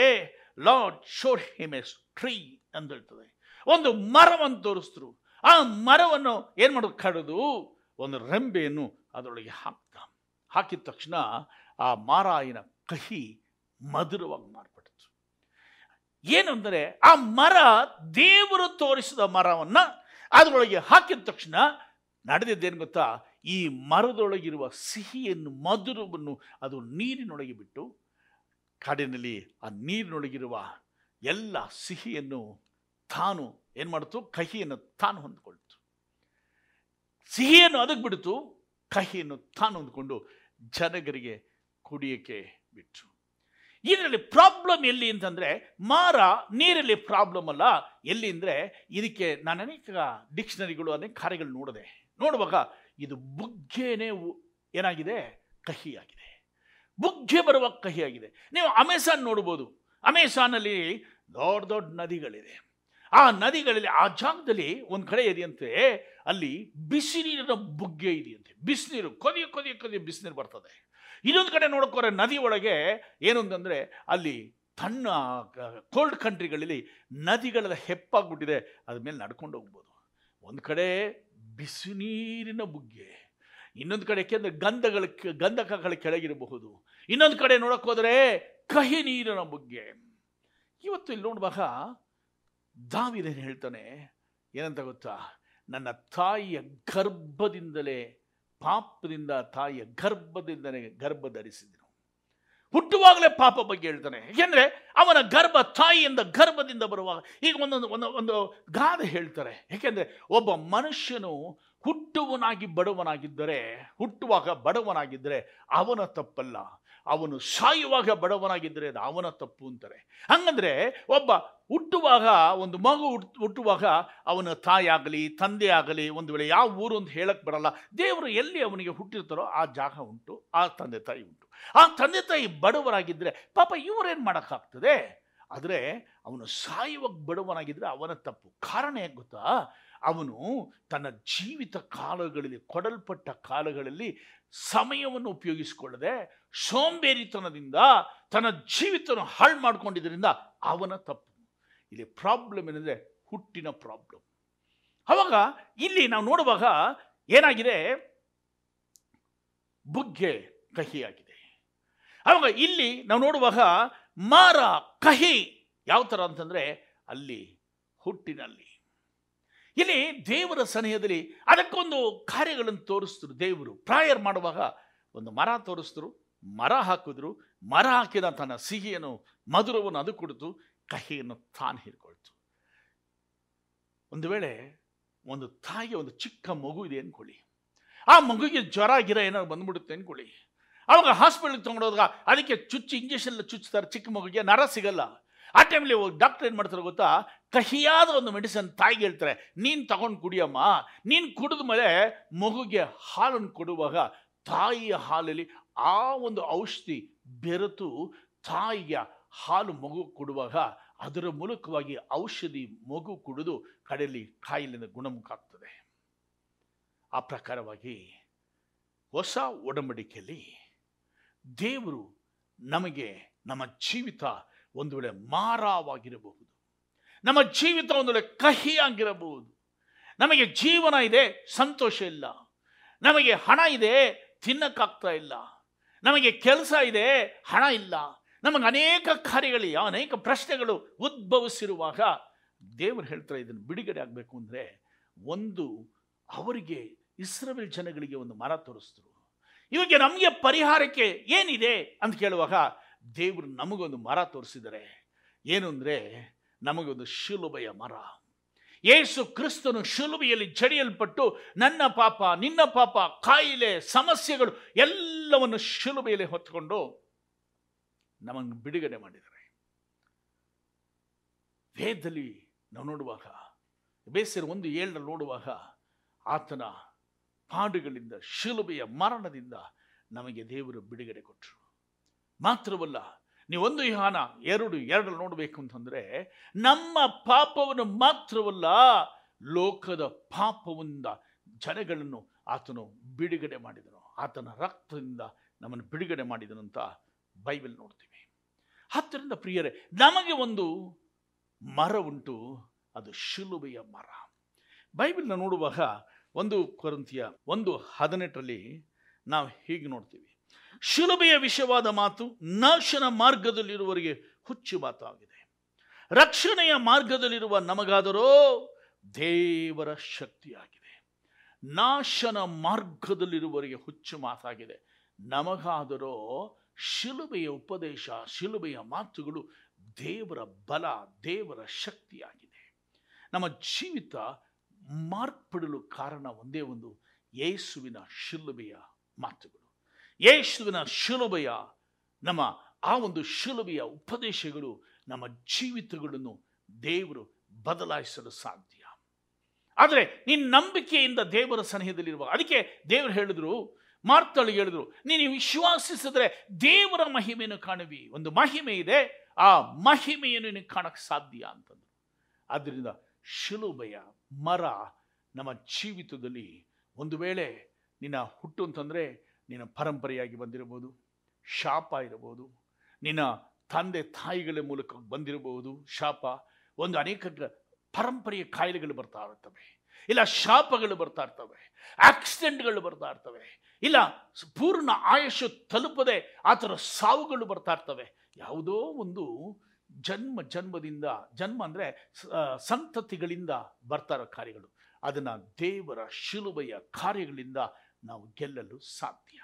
lord shore him as tree ಅಂತ ಹೇಳ್ತದೆ. ಒಂದು ಮರವನ್ನು ತೋರಿಸ್ತರು ಆ ಮರವನ್ನು ಏನು ಮಾಡೋದು? ಕಡಿದು ಒಂದು ರೆಂಬೆಯನ್ನು ಅದರೊಳಗೆ ಹಾಕ್ತ ಹಾಕಿದ ತಕ್ಷಣ ಆ ಮಾರಾಯಿನ ಕಹಿ ಮಧುರವಾಗಿ ಮಾರ್ಪಟ್ಟಿತು ಏನಂದರೆ ಆ ಮರ ದೇವರು ತೋರಿಸಿದ ಮರವನ್ನು ಅದರೊಳಗೆ ಹಾಕಿದ ತಕ್ಷಣ ನಡೆದಿದ್ದೇನು ಗೊತ್ತಾ? ಈ ಮರದೊಳಗಿರುವ ಸಿಹಿಯನ್ನು, ಮಧುರವನ್ನು ಅದು ನೀರಿನೊಳಗೆ ಬಿಟ್ಟು ಕಾಡಿನಲ್ಲಿ ಆ ನೀರಿನೊಳಗಿರುವ ಎಲ್ಲ ಸಿಹಿಯನ್ನು ತಾನು ಏನು ಮಾಡಿತು? ಕಹಿಯನ್ನು ತಾನು ಹೊಂದ್ಕೊಳ್ತು. ಸಿಹಿಯನ್ನು ಅದಕ್ಕೆ ಬಿಡ್ತು ಕಹಿಯನ್ನು ತಾನು ಹೊಂದ್ಕೊಂಡು ಜನಗರಿಗೆ ಕುಡಿಯಕ್ಕೆ ಬಿಟ್ಟು ಇದರಲ್ಲಿ ಪ್ರಾಬ್ಲಮ್ ಎಲ್ಲಿ ಅಂತಂದರೆ, ಮಾರ ನೀರಲ್ಲಿ ಪ್ರಾಬ್ಲಮ್ ಅಲ್ಲ. ಎಲ್ಲಿ ಅಂದರೆ, ಇದಕ್ಕೆ ನಾನು ಅನೇಕ ಡಿಕ್ಷನರಿಗಳು ಅನೇಕ ಕಾರ್ಯಗಳು ನೋಡಿದೆ. ನೋಡುವಾಗ ಇದು ಬುಗ್ಗೆನೇ ಏನಾಗಿದೆ? ಕಹಿಯಾಗಿದೆ. ಬುಗ್ಗೆ ಬರುವ ಕಹಿಯಾಗಿದೆ. ನೀವು ಅಮೆಝಾನ್ ನೋಡ್ಬೋದು. ಅಮೆಝಾನಲ್ಲಿ ದೊಡ್ಡ ದೊಡ್ಡ ನದಿಗಳಿದೆ. ಆ ನದಿಗಳಲ್ಲಿ, ಆ ಜಾಗದಲ್ಲಿ ಒಂದು ಕಡೆ ಇದೆಯಂತೆ, ಅಲ್ಲಿ ಬಿಸಿ ನೀರಿನ ಬುಗ್ಗೆ ಇದೆಯಂತೆ. ಬಿಸಿನೀರು ಕೊದಿಯ ಕೊದಿಯ ಕೊದಿಯ ಬಿಸಿನೀರು ಬರ್ತದೆ. ಇನ್ನೊಂದು ಕಡೆ ನೋಡೋಕೋರೆ ನದಿ ಒಳಗೆ ಏನು ಅಂತಂದರೆ ಅಲ್ಲಿ ತಣ್ಣ ಕೋಲ್ಡ್ ಕಂಟ್ರಿಗಳಲ್ಲಿ ನದಿಗಳ ಹೆಪ್ಪಾಗ್ಬಿಟ್ಟಿದೆ. ಅದ್ರ ಮೇಲೆ ನಡ್ಕೊಂಡು ಹೋಗ್ಬೋದು. ಒಂದು ಕಡೆ ಬಿಸಿ ನೀರಿನ ಬುಗ್ಗೆ, ಇನ್ನೊಂದು ಕಡೆ ಯಾಕೆಂದರೆ ಗಂಧಗಳ, ಗಂಧಕಗಳ ಕೆಳಗಿರಬಹುದು. ಇನ್ನೊಂದು ಕಡೆ ನೋಡೋಕ್ಕೋದ್ರೆ ಕಹಿ ನೀರಿನ ಬುಗ್ಗೆ. ಇವತ್ತು ಇಲ್ಲಿ ನೋಡುವಾಗ ದಾವಿದೇನು ಹೇಳ್ತಾನೆ? ಏನಂತ ಗೊತ್ತಾ? ನನ್ನ ತಾಯಿಯ ಗರ್ಭದಿಂದಲೇ ಪಾಪದಿಂದ ತಾಯಿಯ ಗರ್ಭದಿಂದ ಗರ್ಭ ಧರಿಸಿದನು. ಹುಟ್ಟುವಾಗಲೇ ಪಾಪ ಬಗ್ಗೆ ಹೇಳ್ತಾನೆ. ಏಕೆಂದರೆ ಅವನ ಗರ್ಭ ತಾಯಿಯಿಂದ ಗರ್ಭದಿಂದ ಬರುವಾಗ ಈಗ ಒಂದೊಂದು ಒಂದು ಒಂದು ಗಾದೆ ಹೇಳ್ತಾರೆ. ಏಕೆಂದರೆ ಒಬ್ಬ ಮನುಷ್ಯನು ಹುಟ್ಟುವನಾಗಿ ಬಡವನಾಗಿದ್ದರೆ, ಹುಟ್ಟುವಾಗ ಬಡವನಾಗಿದ್ದರೆ ಅವನ ತಪ್ಪಲ್ಲ. ಅವನು ಸಾಯುವಾಗ ಬಡವನಾಗಿದ್ದರೆ ಅದು ಅವನ ತಪ್ಪು ಅಂತಾರೆ. ಹಂಗಂದರೆ ಒಬ್ಬ ಹುಟ್ಟುವಾಗ, ಒಂದು ಮಗು ಹುಟ್- ಹುಟ್ಟುವಾಗ ಅವನ ತಾಯಿಯಾಗಲಿ ತಂದೆ ಆಗಲಿ, ಒಂದು ವೇಳೆ ಯಾವ ಊರು ಅಂತ ಹೇಳಕ್ಕೆ ಬರಲ್ಲ. ದೇವರು ಎಲ್ಲಿ ಅವನಿಗೆ ಹುಟ್ಟಿರ್ತಾರೋ ಆ ಜಾಗ ಉಂಟು, ಆ ತಂದೆ ತಾಯಿ ಉಂಟು. ಆ ತಂದೆ ತಾಯಿ ಬಡವರಾಗಿದ್ದರೆ ಪಾಪ ಇವರೇನು ಮಾಡೋಕ್ಕಾಗ್ತದೆ? ಆದರೆ ಅವನು ಸಾಯುವಾಗ ಬಡವನಾಗಿದ್ದರೆ ಅವನ ತಪ್ಪು. ಕಾರಣ ಹೇಗೆ ಗೊತ್ತಾ? ಅವನು ತನ್ನ ಜೀವಿತ ಕಾಲಗಳಲ್ಲಿ, ಕೊಡಲ್ಪಟ್ಟ ಕಾಲಗಳಲ್ಲಿ ಸಮಯವನ್ನು ಉಪಯೋಗಿಸಿಕೊಳ್ಳದೆ ಸೋಂಬೇರಿತನದಿಂದ ತನ್ನ ಜೀವಿತವನ್ನು ಹಾಳು ಮಾಡಿಕೊಂಡಿದ್ದರಿಂದ ಅವನ ತಪ್ಪು. ಇಲ್ಲಿ ಪ್ರಾಬ್ಲಮ್ ಏನಂದರೆ ಹುಟ್ಟಿನ ಪ್ರಾಬ್ಲಮ್ ಅವಾಗ ಇಲ್ಲಿ ನಾವು ನೋಡುವಾಗ ಏನಾಗಿದೆ? ಬುಗ್ಗೆ ಕಹಿಯಾಗಿದೆ. ಅವಾಗ ಇಲ್ಲಿ ನಾವು ನೋಡುವಾಗ ಮಾರ ಕಹಿ, ಯಾವ ಥರ ಅಂತಂದರೆ ಅಲ್ಲಿ, ಹುಟ್ಟಿನಲ್ಲಿ. ಇಲ್ಲಿ ದೇವರ ಸನಿಹದಲ್ಲಿ ಅದಕ್ಕೊಂದು ಕಾರ್ಯಗಳನ್ನು ತೋರಿಸಿದ್ರು ದೇವರು. ಪ್ರಾಯರ್ ಮಾಡುವಾಗ ಒಂದು ಮರ ತೋರಿಸಿದ್ರು ಮರ ಹಾಕಿದ್ರು, ಮರ ಹಾಕಿದ ತನ್ನ ಸಿಹಿಯನ್ನು, ಮಧುರವನ್ನು ಅದು ಕುಡಿತು ಕಹಿಯನ್ನು ತಾನು ಹಿಡ್ಕೊಳ್ತು. ಒಂದು ವೇಳೆ ಒಂದು ತಾಯಿಗೆ ಒಂದು ಚಿಕ್ಕ ಮಗು ಇದೆ ಅಂದ್ಕೊಳ್ಳಿ. ಆ ಮಗುಗೆ ಜ್ವರ, ಗಿರ ಏನಾದ್ರು ಬಂದ್ಬಿಡುತ್ತೆ ಅಂದ್ಕೊಳ್ಳಿ. ಅವಾಗ ಹಾಸ್ಪಿಟಲ್ಗೆ ತೊಗೊಂಡೋದಾಗ ಅದಕ್ಕೆ ಚುಚ್ಚಿ ಇಂಜೆಕ್ಷನ್ ಚುಚ್ಚುತ್ತಾರೆ ಚಿಕ್ಕ ಮಗುಗೆ ನರ ಸಿಗಲ್ಲ. ಆ ಟೈಮಲ್ಲಿ ಡಾಕ್ಟರ್ ಏನು ಮಾಡ್ತಾರೆ ಗೊತ್ತಾ? ಕಹಿಯಾದ ಒಂದು ಮೆಡಿಸನ್ ತಾಯಿಗೆ ಹೇಳ್ತಾರೆ, ನೀನು ತಗೊಂಡು ಕುಡಿಯಮ್ಮ. ನೀನು ಕುಡಿದ ಮೇಲೆ ಮಗುಗೆ ಹಾಲನ್ನು ಕೊಡುವಾಗ ತಾಯಿಯ ಹಾಲಲ್ಲಿ ಆ ಒಂದು ಔಷಧಿ ಬೆರೆತು ತಾಯಿಯ ಹಾಲು ಮಗು ಕೊಡುವಾಗ ಅದರ ಮೂಲಕವಾಗಿ ಔಷಧಿ ಮಗು ಕುಡಿದು ಕಡೆಯಲ್ಲಿ ಕಾಯಿಲೆಯಿಂದ ಗುಣಮುಖ ಆಗ್ತದೆ ಆ ಪ್ರಕಾರವಾಗಿ ಹೊಸ ಒಡಂಬಡಿಕೆಯಲ್ಲಿ ದೇವರು ನಮಗೆ ನಮ್ಮ ಜೀವಿತ ಒಂದು ವೇಳೆ ಮಾರವಾಗಿರಬಹುದು. ನಮ್ಮ ಜೀವಿತ ಒಂದು ವೇಳೆ ಕಹಿಯಾಗಿರಬಹುದು. ನಮಗೆ ಜೀವನ ಇದೆ, ಸಂತೋಷ ಇಲ್ಲ. ನಮಗೆ ಹಣ ಇದೆ, ತಿನ್ನಕ್ಕಾಗ್ತಾ ಇಲ್ಲ. ನಮಗೆ ಕೆಲಸ ಇದೆ, ಹಣ ಇಲ್ಲ. ನಮಗೆ ಅನೇಕ ಕಾರ್ಯಗಳು, ಅನೇಕ ಪ್ರಶ್ನೆಗಳು ಉದ್ಭವಿಸಿರುವಾಗ ದೇವರು ಹೇಳ್ತಾರೆ ಇದನ್ನು ಬಿಡುಗಡೆ ಆಗಬೇಕು ಅಂದರೆ ಒಂದು ಅವರಿಗೆ ಇಸ್ರೇಲ್ ಜನಗಳಿಗೆ ಒಂದು ಮರ ತೋರಿಸಿದ್ರು. ಇವಾಗ ನಮಗೆ ಪರಿಹಾರಕ್ಕೆ ಏನಿದೆ ಅಂತ ಕೇಳುವಾಗ ದೇವರು ನಮಗೊಂದು ಮರ ತೋರಿಸಿದರೆ ಏನು ಅಂದರೆ ನಮಗೊಂದು ಶಿಲುಬೆಯ ಮರ. ಯೇಸು ಕ್ರಿಸ್ತನು ಶಿಲುಬೆಯಲ್ಲಿ ಜಡಿಯಲ್ಪಟ್ಟು ನನ್ನ ಪಾಪ, ನಿನ್ನ ಪಾಪ, ಕಾಯಿಲೆ, ಸಮಸ್ಯೆಗಳು ಎಲ್ಲವನ್ನು ಶಿಲುಬೆಯಲ್ಲಿ ಹೊತ್ಕೊಂಡು ನಮಗೆ ಬಿಡುಗಡೆ ಮಾಡಿದರೆ ವೇದದಲ್ಲಿ ನಾವು ನೋಡುವಾಗ ಬೇಸರ ಒಂದು ಏಳರಲ್ಲಿ ನೋಡುವಾಗ ಆತನ ಪಾಡುಗಳಿಂದ, ಶಿಲುಬೆಯ ಮರಣದಿಂದ ನಮಗೆ ದೇವರು ಬಿಡುಗಡೆ ಕೊಟ್ಟರು. ಮಾತ್ರವಲ್ಲ, ನೀವೊಂದು ವಿಹಾನ ಎರಡು ಎರಡು ನೋಡಬೇಕು ಅಂತಂದರೆ, ನಮ್ಮ ಪಾಪವನ್ನು ಮಾತ್ರವಲ್ಲ, ಲೋಕದ ಪಾಪವಿಂದ ಜನಗಳನ್ನು ಆತನು ಬಿಡುಗಡೆ ಮಾಡಿದನು. ಆತನ ರಕ್ತದಿಂದ ನಮ್ಮನ್ನು ಬಿಡುಗಡೆ ಮಾಡಿದನು ಅಂತ ಬೈಬಲ್ ನೋಡ್ತೀವಿ. ಹತ್ತರಿಂದ ಪ್ರಿಯರೇ, ನಮಗೆ ಒಂದು ಮರ ಉಂಟು, ಅದು ಶಿಲುಬೆಯ ಮರ. ಬೈಬಲ್ನ ನೋಡುವಾಗ ಒಂದು ಕೊರಂತಿಯ ಒಂದು ಹದಿನೆಂಟರಲ್ಲಿ ನಾವು ಹೀಗೆ ನೋಡ್ತೀವಿ. ಶಿಲುಬೆಯ ವಿಷಯವಾದ ಮಾತು ನಾಶನ ಮಾರ್ಗದಲ್ಲಿರುವವರಿಗೆ ಹುಚ್ಚು ಮಾತಾಗಿದೆ. ರಕ್ಷಣೆಯ ಮಾರ್ಗದಲ್ಲಿರುವ ನಮಗಾದರೋ ದೇವರ ಶಕ್ತಿಯಾಗಿದೆ. ನಾಶನ ಮಾರ್ಗದಲ್ಲಿರುವವರಿಗೆ ಹುಚ್ಚು ಮಾತಾಗಿದೆ. ನಮಗಾದರೋ ಶಿಲುಬೆಯ ಉಪದೇಶ, ಶಿಲುಬೆಯ ಮಾತುಗಳು ದೇವರ ಬಲ, ದೇವರ ಶಕ್ತಿಯಾಗಿದೆ. ನಮ್ಮ ಜೀವಿತ ಮಾರ್ಪಡಲು ಕಾರಣ ಒಂದೇ ಒಂದು, ಯೇಸುವಿನ ಶಿಲುಬೆಯ ಮಾತುಗಳು. ಯೇಸುವಿನ ಶಿಲುಬೆಯ ನಮ್ಮ ಆ ಒಂದು ಶಿಲುಬೆಯ ಉಪದೇಶಗಳು, ನಮ್ಮ ಜೀವಿತಗಳನ್ನು ದೇವರು ಬದಲಾಯಿಸಲು ಸಾಧ್ಯ. ಆದರೆ ನಿನ್ನ ನಂಬಿಕೆಯಿಂದ ದೇವರ ಸನಿಹದಲ್ಲಿರುವ ಅದಕ್ಕೆ ದೇವರು ಹೇಳಿದ್ರು, ಮಾರ್ತಳು ಹೇಳಿದ್ರು, ನೀನು ವಿಶ್ವಾಸಿಸಿದ್ರೆ ದೇವರ ಮಹಿಮೆಯನ್ನು ಕಾಣುವಿ, ಒಂದು ಮಹಿಮೆ ಇದೆ, ಆ ಮಹಿಮೆಯನ್ನು ನೀನು ಕಾಣಕ್ಕೆ ಸಾಧ್ಯ ಅಂತಂದ್ರು. ಆದ್ದರಿಂದ ಶಿಲುಬೆಯ ಮರ ನಮ್ಮ ಜೀವಿತದಲ್ಲಿ ಒಂದು ವೇಳೆ ನಿನ್ನ ಹುಟ್ಟು ಅಂತಂದರೆ ನಿನ್ನ ಪರಂಪರೆಯಾಗಿ ಬಂದಿರಬಹುದು, ಶಾಪ ಇರಬಹುದು, ನಿನ್ನ ತಂದೆ ತಾಯಿಗಳ ಮೂಲಕ ಬಂದಿರಬಹುದು ಶಾಪ. ಒಂದು ಅನೇಕ ಪರಂಪರೆಯ ಕಾಯಿಲೆಗಳು ಬರ್ತಾ ಇರ್ತವೆ. ಇಲ್ಲ, ಶಾಪಗಳು ಬರ್ತಾ ಇರ್ತವೆ. ಆಕ್ಸಿಡೆಂಟ್ಗಳು ಬರ್ತಾ ಇರ್ತವೆ. ಇಲ್ಲ, ಪೂರ್ಣ ಆಯುಷು ತಲುಪದೆ ಆ ಥರ ಸಾವುಗಳು ಬರ್ತಾ ಇರ್ತವೆ. ಯಾವುದೋ ಒಂದು ಜನ್ಮ, ಜನ್ಮದಿಂದ, ಜನ್ಮ ಅಂದರೆ ಸಂತತಿಗಳಿಂದ ಬರ್ತಾ ಇರೋ ಕಾರ್ಯಗಳು. ಅದನ್ನು ದೇವರ ಶಿಲುಬೆಯ ಕಾರ್ಯಗಳಿಂದ ನಾವು ಗೆಲ್ಲಲು ಸಾಧ್ಯ.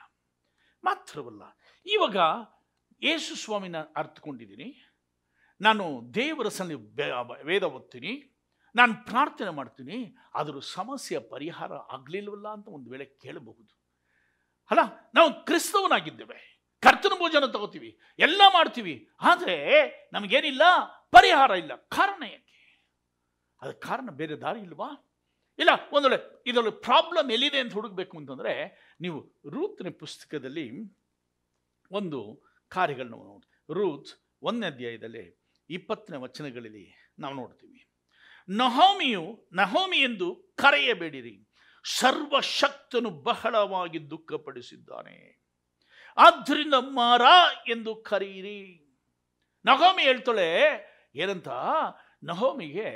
ಮಾತ್ರವಲ್ಲ, ಇವಾಗ ಯೇಸು ಸ್ವಾಮಿನ ಅರ್ಥಕೊಂಡಿದ್ದೀನಿ. ನಾನು ದೇವರ ಸನ್ನಿ ವೇದ ಓದ್ತೀನಿ. ನಾನು ಪ್ರಾರ್ಥನೆ ಮಾಡ್ತೀನಿ. ಅದರ ಸಮಸ್ಯೆ ಪರಿಹಾರ ಆಗಲಿಲ್ವಲ್ಲ ಅಂತ ಒಂದು ವೇಳೆ ಕೇಳಬಹುದು. ಅಲ್ಲ, ನಾವು ಕ್ರಿಸ್ತವನಾಗಿದ್ದೇವೆ. ಕರ್ತನ ಭೋಜನ ತಗೋತೀವಿ. ಎಲ್ಲ ಮಾಡ್ತೀವಿ. ಆದರೆ ನಮಗೇನಿಲ್ಲ? ಪರಿಹಾರ ಇಲ್ಲ. ಕಾರಣ ಯಾಕೆ? ಅದಕ್ಕೆ ಕಾರಣ ಬೇರೆ ದಾರಿ ಇಲ್ವಾ? ಇಲ್ಲ, ಒಂದು ವೇಳೆ ಇದರಲ್ಲಿ ಪ್ರಾಬ್ಲಮ್ ಎಲ್ಲಿದೆ ಅಂತ ಹುಡುಕ್ಬೇಕು ಅಂತಂದರೆ, ನೀವು ರೂತ್ನ ಪುಸ್ತಕದಲ್ಲಿ ಒಂದು ಕಾರ್ಯಗಳನ್ನ ನೋಡಿ, ರೂತ್ ಒಂದನೇ ಅಧ್ಯಾಯದಲ್ಲಿ ಇಪ್ಪತ್ತನೇ ವಚನಗಳಲ್ಲಿ ನಾವು ನೋಡ್ತೀವಿ. ನಹೋಮಿಯು, ನಹೋಮಿ ಎಂದು ಕರೆಯಬೇಡಿರಿ. ಸರ್ವಶಕ್ತನು ಬಹಳವಾಗಿ ದುಃಖಪಡಿಸಿದ್ದಾನೆ. ಆದ್ದರಿಂದ ಮಾರ ಎಂದು ಕರೆಯಿರಿ ನಹೋಮಿ ಹೇಳ್ತಾಳೆ, ಏನಂತ? ನಹೋಮಿಗೆ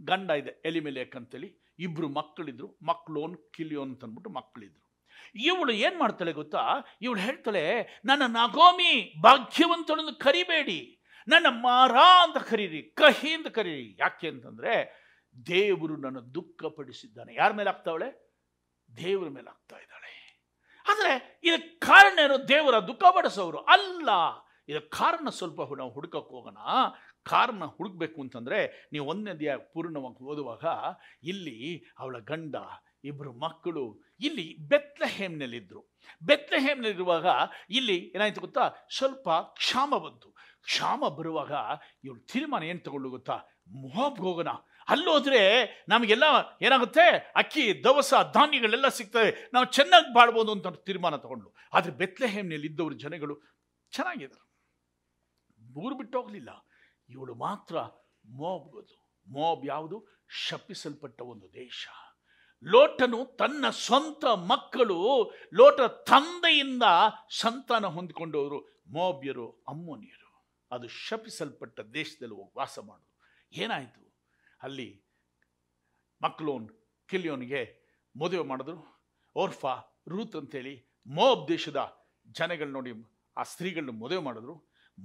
ಗಂಡ ಇದೆ, ಎಲಿಮೆಲೇಕ್ ಅಂತೇಳಿ. ಇಬ್ರು ಮಕ್ಕಳಿದ್ರು ಮಕ್ಕಳೋನ್ ಕಿಲಿಯೋನ್ ಅಂತ ಅಂದ್ಬಿಟ್ಟು ಮಕ್ಕಳಿದ್ರು ಇವಳು ಏನು ಮಾಡ್ತಾಳೆ ಗೊತ್ತಾ? ಇವಳು ಹೇಳ್ತಾಳೆ, ನನ್ನ ನಗೋಮಿ, ಭಾಗ್ಯವಂತಳನ್ನು ಕರಿಬೇಡಿ. ನನ್ನ ಮಾರ ಅಂತ ಕರೀರಿ, ಕಹಿ ಅಂತ ಕರೀರಿ. ಯಾಕೆ ಅಂತಂದರೆ, ದೇವರು ನನ್ನ ದುಃಖಪಡಿಸಿದ್ದಾನೆ. ಯಾರ ಮೇಲೆ ಆಗ್ತಾವಳೆ? ದೇವರ ಮೇಲೆ ಆಗ್ತಾ ಇದ್ದಾಳೆ. ಆದರೆ, ಇದಕ್ಕೆ ಕಾರಣ ಏನು? ದೇವರ ದುಃಖ ಪಡಿಸೋರು ಅಲ್ಲ. ಇದಕ್ಕೆ ಕಾರಣ ಸ್ವಲ್ಪ ನಾವು ಹುಡುಕಕ್ಕೆ ಹೋಗೋಣ. ಕಾರಣ ಹುಡುಕ್ಬೇಕು ಅಂತಂದರೆ ನೀವು ಒಂದನೇ ಅಧ್ಯಾಯ ಪೂರ್ಣವಾಗಿ ಓದುವಾಗ ಇಲ್ಲಿ ಅವಳ ಗಂಡ ಇಬ್ಬರು ಮಕ್ಕಳು ಇಲ್ಲಿ ಬೆತ್ಲೆಹೇಮ್ನಲ್ಲಿದ್ದರು ಬೆತ್ಲೆಹೇಮ್ನಲ್ಲಿರುವಾಗ ಇಲ್ಲಿ ಏನಾಯ್ತು ಗೊತ್ತಾ? ಸ್ವಲ್ಪ ಕ್ಷಾಮ ಬಂತು. ಕ್ಷಾಮ ಬರುವಾಗ ಇವಳು ತೀರ್ಮಾನ ಏನು ತಗೊಳ್ಳು ಗೊತ್ತಾ? ಮೊಹಾಬ್ಗೆ ಹೋಗೋಣ ಅಲ್ಲೋದ್ರೆ ನಮಗೆಲ್ಲ ಏನಾಗುತ್ತೆ? ಅಕ್ಕಿ, ದವಸ, ಧಾನ್ಯಗಳೆಲ್ಲ ಸಿಗ್ತವೆ. ನಾವು ಚೆನ್ನಾಗಿ ಬಾಳ್ಬೋದು ಅಂತ ತೀರ್ಮಾನ ತಗೊಂಡು ಆದರೆ ಬೆತ್ಲೆಹೇಮ್ನಲ್ಲಿ ಇದ್ದವರು ಜನಗಳು ಚೆನ್ನಾಗಿದ್ದಾರೆ. ಊರು ಬಿಟ್ಟು ಹೋಗಲಿಲ್ಲ. ಇವಳು ಮಾತ್ರ ಮೋಬ್ಗದು ಮೋಬ್ ಯಾವುದು? ಶಪಿಸಲ್ಪಟ್ಟ ಒಂದು ದೇಶ. ಲೋಟನು ತನ್ನ ಸ್ವಂತ ಮಕ್ಕಳು ಲೋಟ ತಂದೆಯಿಂದ ಸಂತಾನ ಹೊಂದಿಕೊಂಡವರು ಮೋಬ್ಯರು, ಅಮ್ಮೋನಿಯರು. ಅದು ಶಪಿಸಲ್ಪಟ್ಟ ದೇಶದಲ್ಲಿ ವಾಸ ಮಾಡೋದು. ಏನಾಯಿತು? ಅಲ್ಲಿ ಮಕ್ಲೋನ್ ಕಿಲಿಯೋನ್ಗೆ ಮದುವೆ ಮಾಡಿದ್ರು. ಓರ್ಫಾ, ರೂತ್ ಅಂತೇಳಿ ಮೋಬ್ ದೇಶದ ಜನಗಳು ನೋಡಿ ಆ ಸ್ತ್ರೀಗಳನ್ನ ಮದುವೆ ಮಾಡಿದ್ರು.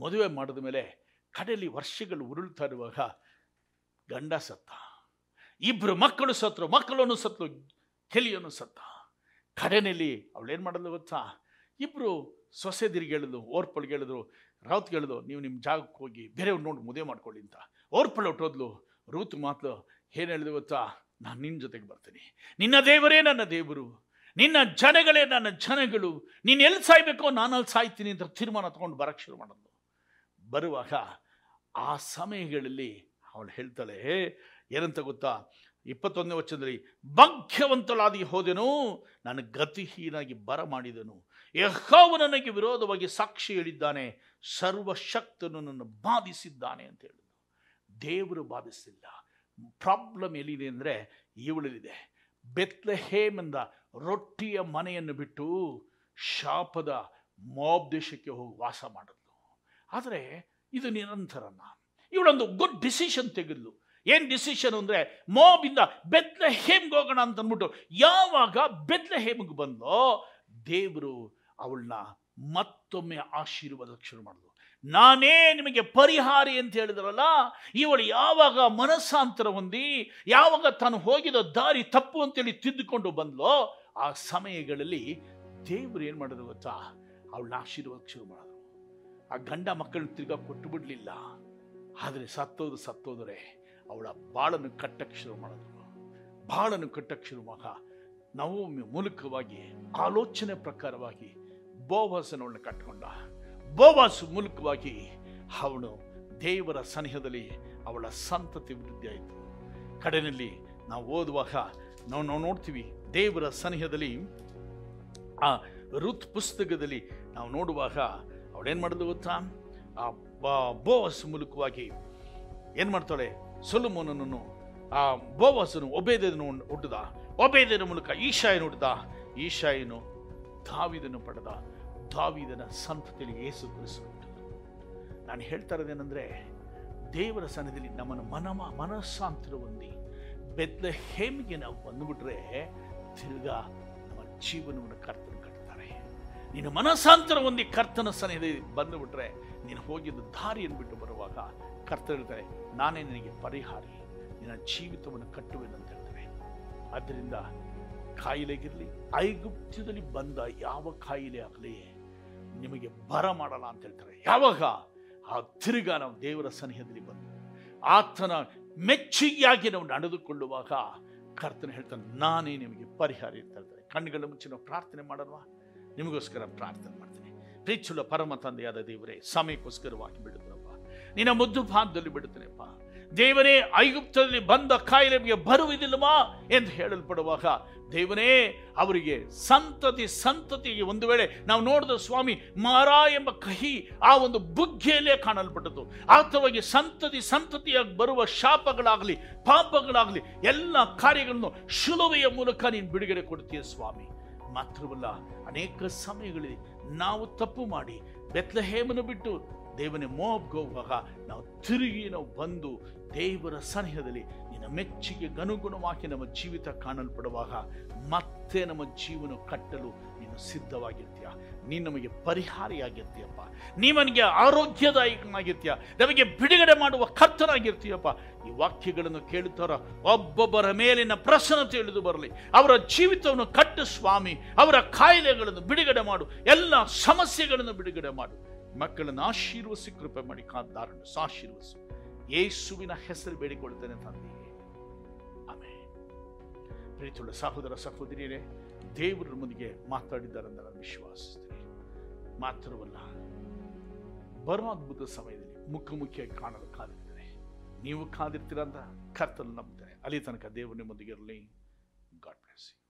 ಮದುವೆ ಮಾಡಿದ ಮೇಲೆ ಕಡೆಯಲ್ಲಿ ವರ್ಷಗಳು ಉರುಳ್ತಾ ಇರುವಾಗ ಗಂಡ ಸತ್ತ. ಇಬ್ಬರು ಮಕ್ಕಳು ಸತ್ರು ಮಕ್ಕಳನ್ನು ಸತ್ತು ಕೆಲಿಯನ್ನು ಸತ್ತ. ಕಡೆಯಲ್ಲಿ ಅವಳೇನು ಮಾಡಿದ್ಲು ಗೊತ್ತಾ? ಇಬ್ಬರು ಸೊಸೆ ಹೇಳಿದ್ರು ಓರ್ಪಳ್ಗೆ ಹೇಳಿದ್ರು ರೌತ್ ಹೇಳಿದ್ರು ನೀವು ನಿಮ್ಮ ಜಾಗಕ್ಕೆ ಹೋಗಿ ಬೇರೆಯವ್ರು ನೋಡಿ ಮುದೇ ಮಾಡ್ಕೊಳ್ಳಿ ಅಂತ. ಓರ್ಪಳು ಹೊಟ್ಟೋದ್ಲು ರೂತ್ ಮಾತ್ಲು, ಏನು ಹೇಳಿದ್ರು ಗೊತ್ತಾ? ನಾನು ನಿನ್ನ ಜೊತೆಗೆ ಬರ್ತೀನಿ. ನಿನ್ನ ದೇವರೇ ನನ್ನ ದೇವರು. ನಿನ್ನ ಜನಗಳೇ ನನ್ನ ಜನಗಳು. ನೀನು ಎಲ್ಲಿ ಸಾಯ್ಬೇಕೋ ನಾನು ಅಲ್ಲಿ ಸಾಯ್ತೀನಿ ಅಂತ ತೀರ್ಮಾನ ತಗೊಂಡು ಬರಕ್ಕೆ ಶುರು ಮಾಡೋದು ಬರುವಾಗ ಆ ಸಮಯಗಳಲ್ಲಿ ಅವಳು ಹೇಳ್ತಾಳೆ ಏನಂತ ಗೊತ್ತಾ? ಇಪ್ಪತ್ತೊಂದನೇ ವಚನದಲ್ಲಿ ಭಾಗ್ಯವಂತಳಾದಿ ಹೋದೆನು, ನಾನು ಗತಿಹೀನಾಗಿ ಬರ ಮಾಡಿದನು ಯಹೋವ ನನಗೆ ವಿರೋಧವಾಗಿ ಸಾಕ್ಷಿ ಹೇಳಿದ್ದಾನೆ, ಸರ್ವಶಕ್ತನು ನನ್ನ ಬಾಧಿಸಿದ್ದಾನೆ ಅಂತ ಹೇಳಿದ್ರು ದೇವರು ಬಾಧಿಸಿಲ್ಲ. ಪ್ರಾಬ್ಲಮ್ ಎಲ್ಲಿದೆ ಅಂದರೆ ಇವಳಲ್ಲಿದೆ ಬೆತ್ಲೆಹೇಮ್ ಹೇಮಿಂದ ರೊಟ್ಟಿಯ ಮನೆಯನ್ನು ಬಿಟ್ಟು ಶಾಪದ ಮೋಬ್ ದೇಶಕ್ಕೆ ಹೋಗಿ ವಾಸ ಮಾಡಿದ್ಲು. ಆದರೆ ಇದು ನಿರಂತರ ಇವಳೊಂದು ಗುಡ್ ಡಿಸಿಷನ್ ತೆಗೆದ್ಲು. ಏನು ಡಿಸಿಷನ್ ಅಂದರೆ ಮೋಬಿಂದ ಬೆದ್ಲ ಹೇಮ್ಗೆ ಹೋಗೋಣ ಅಂತ ಅಂದ್ಬಿಟ್ಟು ಯಾವಾಗ ಬೆದ್ಲ ಹೇಮ್ಗೆ ಬಂದೋ ದೇವರು ಅವಳನ್ನ ಮತ್ತೊಮ್ಮೆ ಆಶೀರ್ವಾದಕ್ಕೆ ಶುರು ಮಾಡಿದ್ರು ನಾನೇ ನಿಮಗೆ ಪರಿಹಾರಿ ಅಂತ ಹೇಳಿದ್ರಲ್ಲ, ಇವಳು ಯಾವಾಗ ಮನಸ್ಸಾಂತರ ಹೊಂದಿ, ಯಾವಾಗ ತಾನು ಹೋಗಿದ ದಾರಿ ತಪ್ಪು ಅಂತೇಳಿ ತಿದ್ದುಕೊಂಡು ಬಂದ್ಲೋ ಆ ಸಮಯಗಳಲ್ಲಿ ದೇವರು ಏನು ಮಾಡಿದ್ರು ಗೊತ್ತಾ? ಅವಳನ್ನ ಆಶೀರ್ವಾದ ಶುರು ಮಾಡಿದ್ರು ಆ ಗಂಡ ಮಕ್ಕಳನ್ನ ತಿರ್ಗಾ ಕೊಟ್ಟು ಬಿಡಲಿಲ್ಲ. ಆದರೆ ಸತ್ತೋದು ಸತ್ತೋದರೆ ಅವಳ ಬಾಳನ್ನು ಕಟ್ಟಕ್ಕೆ ಶುರು ಮಾಡಿದ್ರು. ಬಾಳನ್ನು ಕಟ್ಟಕ್ಕೆ ಶುರು ಮಗ ನಾವು ಮೂಲಕವಾಗಿ ಆಲೋಚನೆ ಪ್ರಕಾರವಾಗಿ ಬೋವಾಸನವಳನ್ನ ಕಟ್ಕೊಂಡ. ಬೋವಾಸು ಮೂಲಕವಾಗಿ ಅವನು ದೇವರ ಸನಿಹದಲ್ಲಿ ಅವಳ ಸಂತತಿ ವೃದ್ಧಿ ಆಯಿತು. ಕಡೆಯಲ್ಲಿ ನಾವು ಓದುವಾಗ ನಾವು ನಾವು ನೋಡ್ತೀವಿ ದೇವರ ಸನಿಹದಲ್ಲಿ ಆ ಋತ್ ಪುಸ್ತಕದಲ್ಲಿ ನಾವು ನೋಡುವಾಗ ಅವಳೇನು ಮಾಡಿದ್ಲು ಗೊತ್ತಾ? ಆ ಬೋವಸ್ ಮೂಲಕವಾಗಿ ಏನು ಮಾಡ್ತಾಳೆ? ಸೊಲುಮೋನನನ್ನು, ಆ ಬೋವಸನು ಒಬೇದನು ಹುಟ್ಟಿದ ಒಬೇದನ ಮೂಲಕ ಈಶಾಯನು ಹುಟ್ಟಿದ ಈಶಾಯನು ದಾವಿದನು ಪಡೆದ. ದಾವಿದನ ಸಂತತಿಯಲ್ಲಿ ಏಸು ಕ್ರಿಸ್ತು ನಾನು ಹೇಳ್ತಾ ಇರೋದೇನೆಂದರೆ ದೇವರ ಸನ್ನಿಧಿಯಲ್ಲಿ ನಮ್ಮನ್ನು ಮನಮ ಮನಸ್ಸಾಂತರ ಹೊಂದಿ ಬೆದ್ದ ಹೇಮಿಗೆ ನಾವು ಬಂದುಬಿಟ್ರೆ ತಿರ್ಗಾ ನಮ್ಮ ಜೀವನವನ್ನು ಕಟ್ತಾರೆ ನೀನು ಮನಸ್ಸಾಂತರ ಹೊಂದಿ ಕರ್ತನ ಸನ್ನಿಧಿ ಬಂದುಬಿಟ್ರೆ ನೀನು ಹೋಗಿದ್ದ ದಾರಿಯನ್ನು ಬಿಟ್ಟು ಬರುವಾಗ ಕರ್ತ ಹೇಳ್ತಾರೆ ನಾನೇ ನಿನಗೆ ಪರಿಹಾರಿ, ನಿನ್ನ ಜೀವಿತವನ್ನು ಕಟ್ಟುವೆನಂತ ಹೇಳ್ತಾರೆ ಆದ್ದರಿಂದ ಕಾಯಿಲೆಗಿರಲಿ ಐಗುಪ್ತದಲ್ಲಿ ಬಂದ ಯಾವ ಕಾಯಿಲೆ ಆಗಲಿ ನಿಮಗೆ ಬರ ಮಾಡಲ್ಲ ಅಂತ ಹೇಳ್ತಾರೆ. ಯಾವಾಗ? ಆ ತಿರುಗಾ ನಾವು ದೇವರ ಸನಿಹದಲ್ಲಿ ಬಂದು, ಆತನ ಮೆಚ್ಚುಗೆಯಾಗಿ ನಾವು ನಡೆದುಕೊಳ್ಳುವಾಗ ಕರ್ತನ ಹೇಳ್ತಾನೆ, ನಾನೇ ನಿಮಗೆ ಪರಿಹಾರ ಅಂತ ಹೇಳ್ತಾರೆ ಕಣ್ಣುಗಳ ಮುಂಚೆ ನಾವು ಪ್ರಾರ್ಥನೆ ಮಾಡಲ್ವಾ? ನಿಮಗೋಸ್ಕರ ಪ್ರಾರ್ಥನೆ ಮಾಡ್ತೀನಿ. ಪ್ರೀಚುಲ ಪರಮ ತಂದೆಯಾದ ದೇವರೇ, ಸಮಯಕ್ಕೋಸ್ಕರವಾಗಿ ಬಿಡುತ್ತಪ್ಪ ನಿನ್ನ ಮುದ್ದು ಭಾಗದಲ್ಲಿ ಬಿಡುತ್ತೇನೆಪ್ಪ. ದೇವರೇ, ಐಗುಪ್ತದಲ್ಲಿ ಬಂದ ಕಾಯಿಲೆಗೆ ಬರುವುದಿಲ್ಲವಾ ಎಂದು ಹೇಳಲ್ಪಡುವಾಗ ದೇವನೇ ಅವರಿಗೆ ಸಂತತಿ, ಸಂತತಿಗೆ ಒಂದು ವೇಳೆ ನಾವು ನೋಡಿದ ಸ್ವಾಮಿ ಮಾರ ಎಂಬ ಕಹಿ ಆ ಒಂದು ಬುಗ್ಗೆಯಲ್ಲೇ ಕಾಣಲ್ಪಟ್ಟದ್ದು. ಆತವಾಗಿ ಸಂತತಿ, ಸಂತತಿಯಾಗಿ ಬರುವ ಶಾಪಗಳಾಗಲಿ, ಪಾಪಗಳಾಗಲಿ ಎಲ್ಲ ಕಾರ್ಯಗಳನ್ನು ಶುಲುವೆಯ ಮೂಲಕ ನೀನು ಬಿಡುಗಡೆ ಕೊಡ್ತೀಯ ಸ್ವಾಮಿ. ಮಾತ್ರವಲ್ಲ ಅನೇಕ ಸಮಯಗಳಲ್ಲಿ ನಾವು ತಪ್ಪು ಮಾಡಿ ಬೆತ್ಲಹೇಮನ್ನು ಬಿಟ್ಟು ದೇವನೇ ಮೋಬ್ಗೆ ಹೋಗುವಾಗ ನಾವು ತಿರುಗಿ ನಾವು ಬಂದು ದೇವರ ಸನಿಹದಲ್ಲಿ ನಿನ್ನ ಮೆಚ್ಚುಗೆ ಅನುಗುಣವಾಗಿ ನಮ್ಮ ಜೀವಿತ ಕಾಣಲ್ಪಡುವಾಗ ಮತ್ತೆ ನಮ್ಮ ಜೀವನ ಕಟ್ಟಲು ನೀನು ಸಿದ್ಧವಾಗಿರ್ತೀಯ. ನೀನು ನಮಗೆ ಪರಿಹಾರಿಯಾಗಿರ್ತೀಯಪ್ಪ. ನೀ ನನಗೆ ಆರೋಗ್ಯದಾಯಕನಾಗಿರ್ತೀಯ. ನಮಗೆ ಬಿಡುಗಡೆ ಮಾಡುವ ಕರ್ತನಾಗಿರ್ತೀಯಪ್ಪ. ಈ ವಾಕ್ಯಗಳನ್ನು ಕೇಳುತ್ತಾರ ಒಬ್ಬೊಬ್ಬರ ಮೇಲಿನ ಪ್ರಸನ್ನತೆ ಇಳಿದು ಬರಲಿ. ಅವರ ಜೀವಿತವನ್ನು ಕಟ್ಟು ಸ್ವಾಮಿ. ಅವರ ಕಾಯಿಲೆಗಳನ್ನು ಬಿಡುಗಡೆ ಮಾಡು. ಎಲ್ಲ ಸಮಸ್ಯೆಗಳನ್ನು ಬಿಡುಗಡೆ ಮಾಡು. ಮಕ್ಕಳನ್ನು ಆಶೀರ್ವಸಿ ಕೃಪೆ ಮಾಡಿ. ಕಾದಾರನ್ನು ಸಾಶೀರ್ವಸಿ ಯೇಸುವಿನ ಹೆಸರು ಬೇಡಿಕೊಳ್ಳುತ್ತೇನೆ ತಂದೆ. ಆಮೇಲೆ ಪ್ರೀತಿಯುಳ್ಳ ಸಹೋದರ ಸಹೋದರಿಯರೇ, ದೇವರ ಮುಂದೆ ಮಾತಾಡಿದ್ದಾರೆ ನನ್ನ ವಿಶ್ವಾಸಿಸ್ತೇನೆ ಮಾತ್ರವಲ್ಲ ಅದ್ಭುತ ಸಮಯದಲ್ಲಿ ಮುಖಾಮುಖಿಯಾಗಿ ಕಾಣಲು ಕಾದಿರ್ತಾರೆ ನೀವು ಕಾದಿರ್ತೀರ ಅಂತ ಕರ್ತಲು ನಂಬ್ತಾರೆ ಅಲ್ಲಿ ತನಕ ದೇವರು ನಿಮ್ಮೊಂದಿಗೆ ಇರಲಿ. God bless